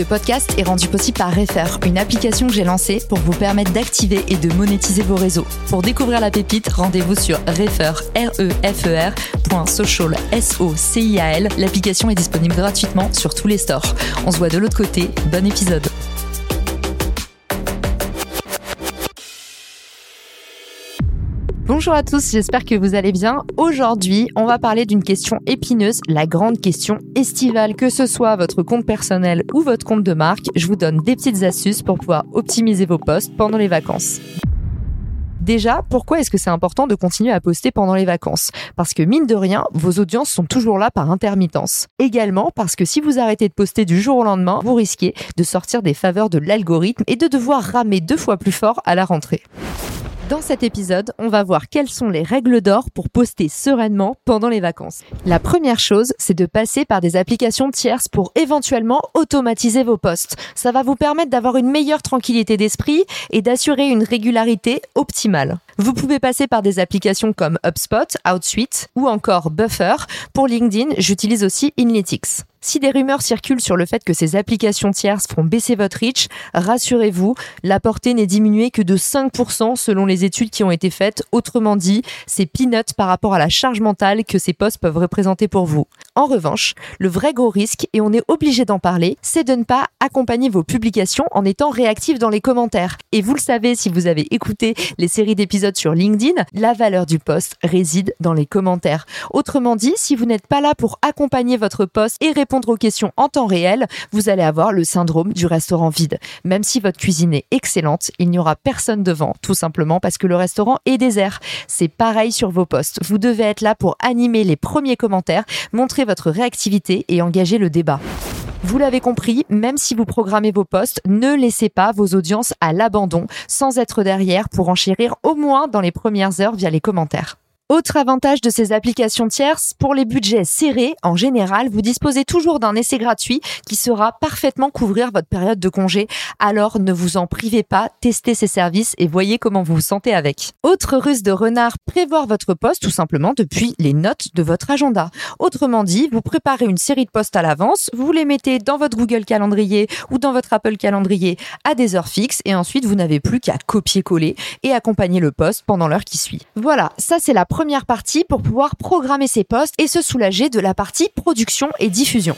Ce podcast est rendu possible par Refer, une application que j'ai lancée pour vous permettre d'activer et de monétiser vos réseaux. Pour découvrir la pépite, rendez-vous sur refer, r e f e r .social, s o c i a l. L'application est disponible gratuitement sur tous les stores. On se voit de l'autre côté. Bon épisode. Bonjour à tous, j'espère que vous allez bien. Aujourd'hui, on va parler d'une question épineuse, la grande question estivale. Que ce soit votre compte personnel ou votre compte de marque, je vous donne des petites astuces pour pouvoir optimiser vos posts pendant les vacances. Déjà, pourquoi est-ce que c'est important de continuer à poster pendant les vacances? Parce que mine de rien, vos audiences sont toujours là par intermittence. Également parce que si vous arrêtez de poster du jour au lendemain, vous risquez de sortir des faveurs de l'algorithme et de devoir ramer deux fois plus fort à la rentrée. Dans cet épisode, on va voir quelles sont les règles d'or pour poster sereinement pendant les vacances. La première chose, c'est de passer par des applications tierces pour éventuellement automatiser vos posts. Ça va vous permettre d'avoir une meilleure tranquillité d'esprit et d'assurer une régularité optimale. Vous pouvez passer par des applications comme HubSpot, Outsuite ou encore Buffer. Pour LinkedIn, j'utilise aussi Inlytics. Si des rumeurs circulent sur le fait que ces applications tierces font baisser votre reach, rassurez-vous, la portée n'est diminuée que de 5% selon les études qui ont été faites. Autrement dit, c'est peanuts par rapport à la charge mentale que ces posts peuvent représenter pour vous. En revanche, le vrai gros risque, et on est obligé d'en parler, c'est de ne pas accompagner vos publications en étant réactif dans les commentaires. Et vous le savez si vous avez écouté les séries d'épisodes sur LinkedIn, la valeur du post réside dans les commentaires. Autrement dit, si vous n'êtes pas là pour accompagner votre post et répondre répondre aux questions en temps réel, vous allez avoir le syndrome du restaurant vide. Même si votre cuisine est excellente, il n'y aura personne devant, tout simplement parce que le restaurant est désert. C'est pareil sur vos posts. Vous devez être là pour animer les premiers commentaires, montrer votre réactivité et engager le débat. Vous l'avez compris, même si vous programmez vos posts, ne laissez pas vos audiences à l'abandon sans être derrière pour enchérir au moins dans les premières heures via les commentaires. Autre avantage de ces applications tierces, pour les budgets serrés, en général, vous disposez toujours d'un essai gratuit qui sera parfaitement couvrir votre période de congé. Alors ne vous en privez pas, testez ces services et voyez comment vous vous sentez avec. Autre ruse de renard, prévoir votre poste tout simplement depuis les notes de votre agenda. Autrement dit, vous préparez une série de postes à l'avance, vous les mettez dans votre Google Calendrier ou dans votre Apple Calendrier à des heures fixes et ensuite vous n'avez plus qu'à copier-coller et accompagner le poste pendant l'heure qui suit. Voilà, ça c'est la première partie pour pouvoir programmer ses postes et se soulager de la partie production et diffusion.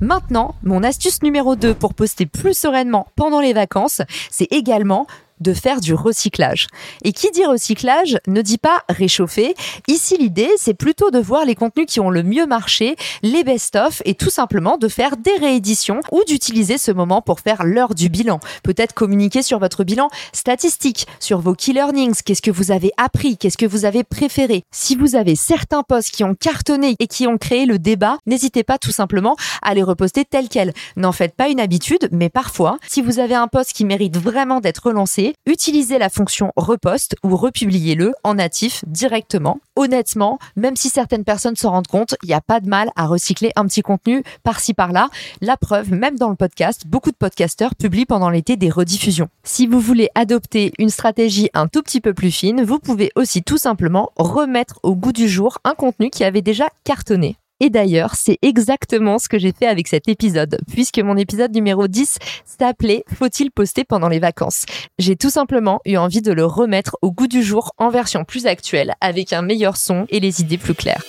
Maintenant, mon astuce numéro 2 pour poster plus sereinement pendant les vacances, c'est également de faire du recyclage. Et qui dit recyclage ne dit pas réchauffer. Ici, l'idée, c'est plutôt de voir les contenus qui ont le mieux marché, les best-of, et tout simplement de faire des rééditions ou d'utiliser ce moment pour faire l'heure du bilan. Peut-être communiquer sur votre bilan statistique, sur vos key learnings, qu'est-ce que vous avez appris, qu'est-ce que vous avez préféré. Si vous avez certains posts qui ont cartonné et qui ont créé le débat, n'hésitez pas tout simplement à les reposter tels quels. N'en faites pas une habitude, mais parfois, si vous avez un post qui mérite vraiment d'être relancé, utilisez la fonction reposte ou republiez-le en natif directement. Honnêtement, même si certaines personnes s'en rendent compte, il n'y a pas de mal à recycler un petit contenu par-ci par-là. La preuve, même dans le podcast, beaucoup de podcasteurs publient pendant l'été des rediffusions. Si vous voulez adopter une stratégie un tout petit peu plus fine, vous pouvez aussi tout simplement remettre au goût du jour un contenu qui avait déjà cartonné. Et d'ailleurs, c'est exactement ce que j'ai fait avec cet épisode, puisque mon épisode numéro 10 s'appelait Faut-il poster pendant les vacances? J'ai tout simplement eu envie de le remettre au goût du jour en version plus actuelle, avec un meilleur son et les idées plus claires.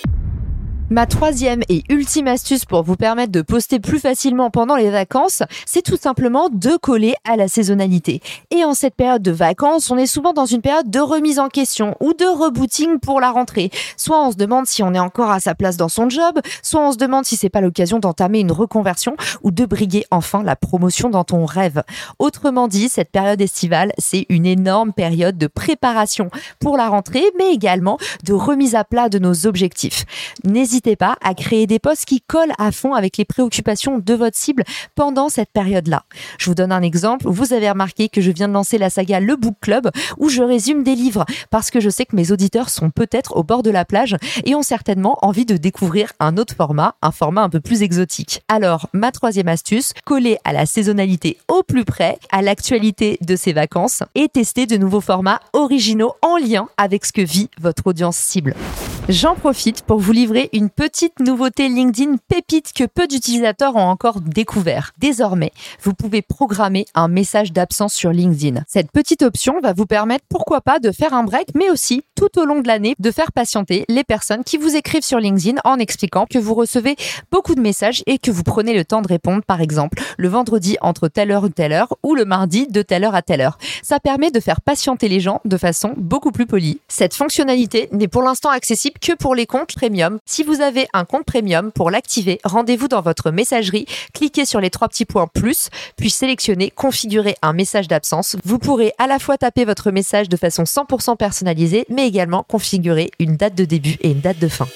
Ma troisième et ultime astuce pour vous permettre de poster plus facilement pendant les vacances, c'est tout simplement de coller à la saisonnalité. Et en cette période de vacances, on est souvent dans une période de remise en question ou de rebooting pour la rentrée. Soit on se demande si on est encore à sa place dans son job, soit on se demande si c'est pas l'occasion d'entamer une reconversion ou de briguer enfin la promotion dans ton rêve. Autrement dit, cette période estivale, c'est une énorme période de préparation pour la rentrée, mais également de remise à plat de nos objectifs. N'hésitez pas à créer des posts qui collent à fond avec les préoccupations de votre cible pendant cette période-là. Je vous donne un exemple. Vous avez remarqué que je viens de lancer la saga Le Book Club où je résume des livres parce que je sais que mes auditeurs sont peut-être au bord de la plage et ont certainement envie de découvrir un autre format, un format un peu plus exotique. Alors, ma troisième astuce, coller à la saisonnalité au plus près, à l'actualité de ces vacances et tester de nouveaux formats originaux en lien avec ce que vit votre audience cible. J'en profite pour vous livrer une petite nouveauté LinkedIn pépite que peu d'utilisateurs ont encore découvert. Désormais, vous pouvez programmer un message d'absence sur LinkedIn. Cette petite option va vous permettre, pourquoi pas, de faire un break, mais aussi tout au long de l'année, de faire patienter les personnes qui vous écrivent sur LinkedIn en expliquant que vous recevez beaucoup de messages et que vous prenez le temps de répondre, par exemple, le vendredi entre telle heure ou telle heure ou le mardi de telle heure à telle heure. Ça permet de faire patienter les gens de façon beaucoup plus polie. Cette fonctionnalité n'est pour l'instant accessible que pour les comptes premium. Si vous avez un compte premium, pour l'activer, rendez-vous dans votre messagerie, cliquez sur les trois petits points plus, puis sélectionnez configurer un message d'absence. Vous pourrez à la fois taper votre message de façon 100% personnalisée, mais également configurer une date de début et une date de fin.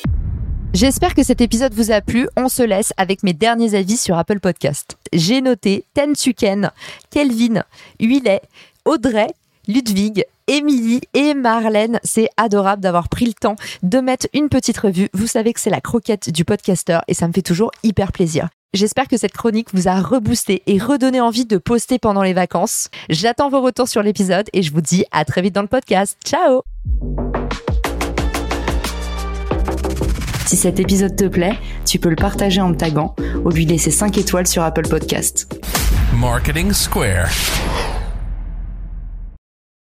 J'espère que cet épisode vous a plu. On se laisse avec mes derniers avis sur Apple Podcast. J'ai noté Tensuken, Kelvin, Huilet, Audrey, Ludwig, Émilie et Marlène. C'est adorable d'avoir pris le temps de mettre une petite revue. Vous savez que c'est la croquette du podcasteur et ça me fait toujours hyper plaisir. J'espère que cette chronique vous a reboosté et redonné envie de poster pendant les vacances. J'attends vos retours sur l'épisode et je vous dis à très vite dans le podcast. Ciao Si cet épisode te plaît, tu peux le partager en me taguant ou lui laisser 5 étoiles sur Apple Podcast. Marketing Square.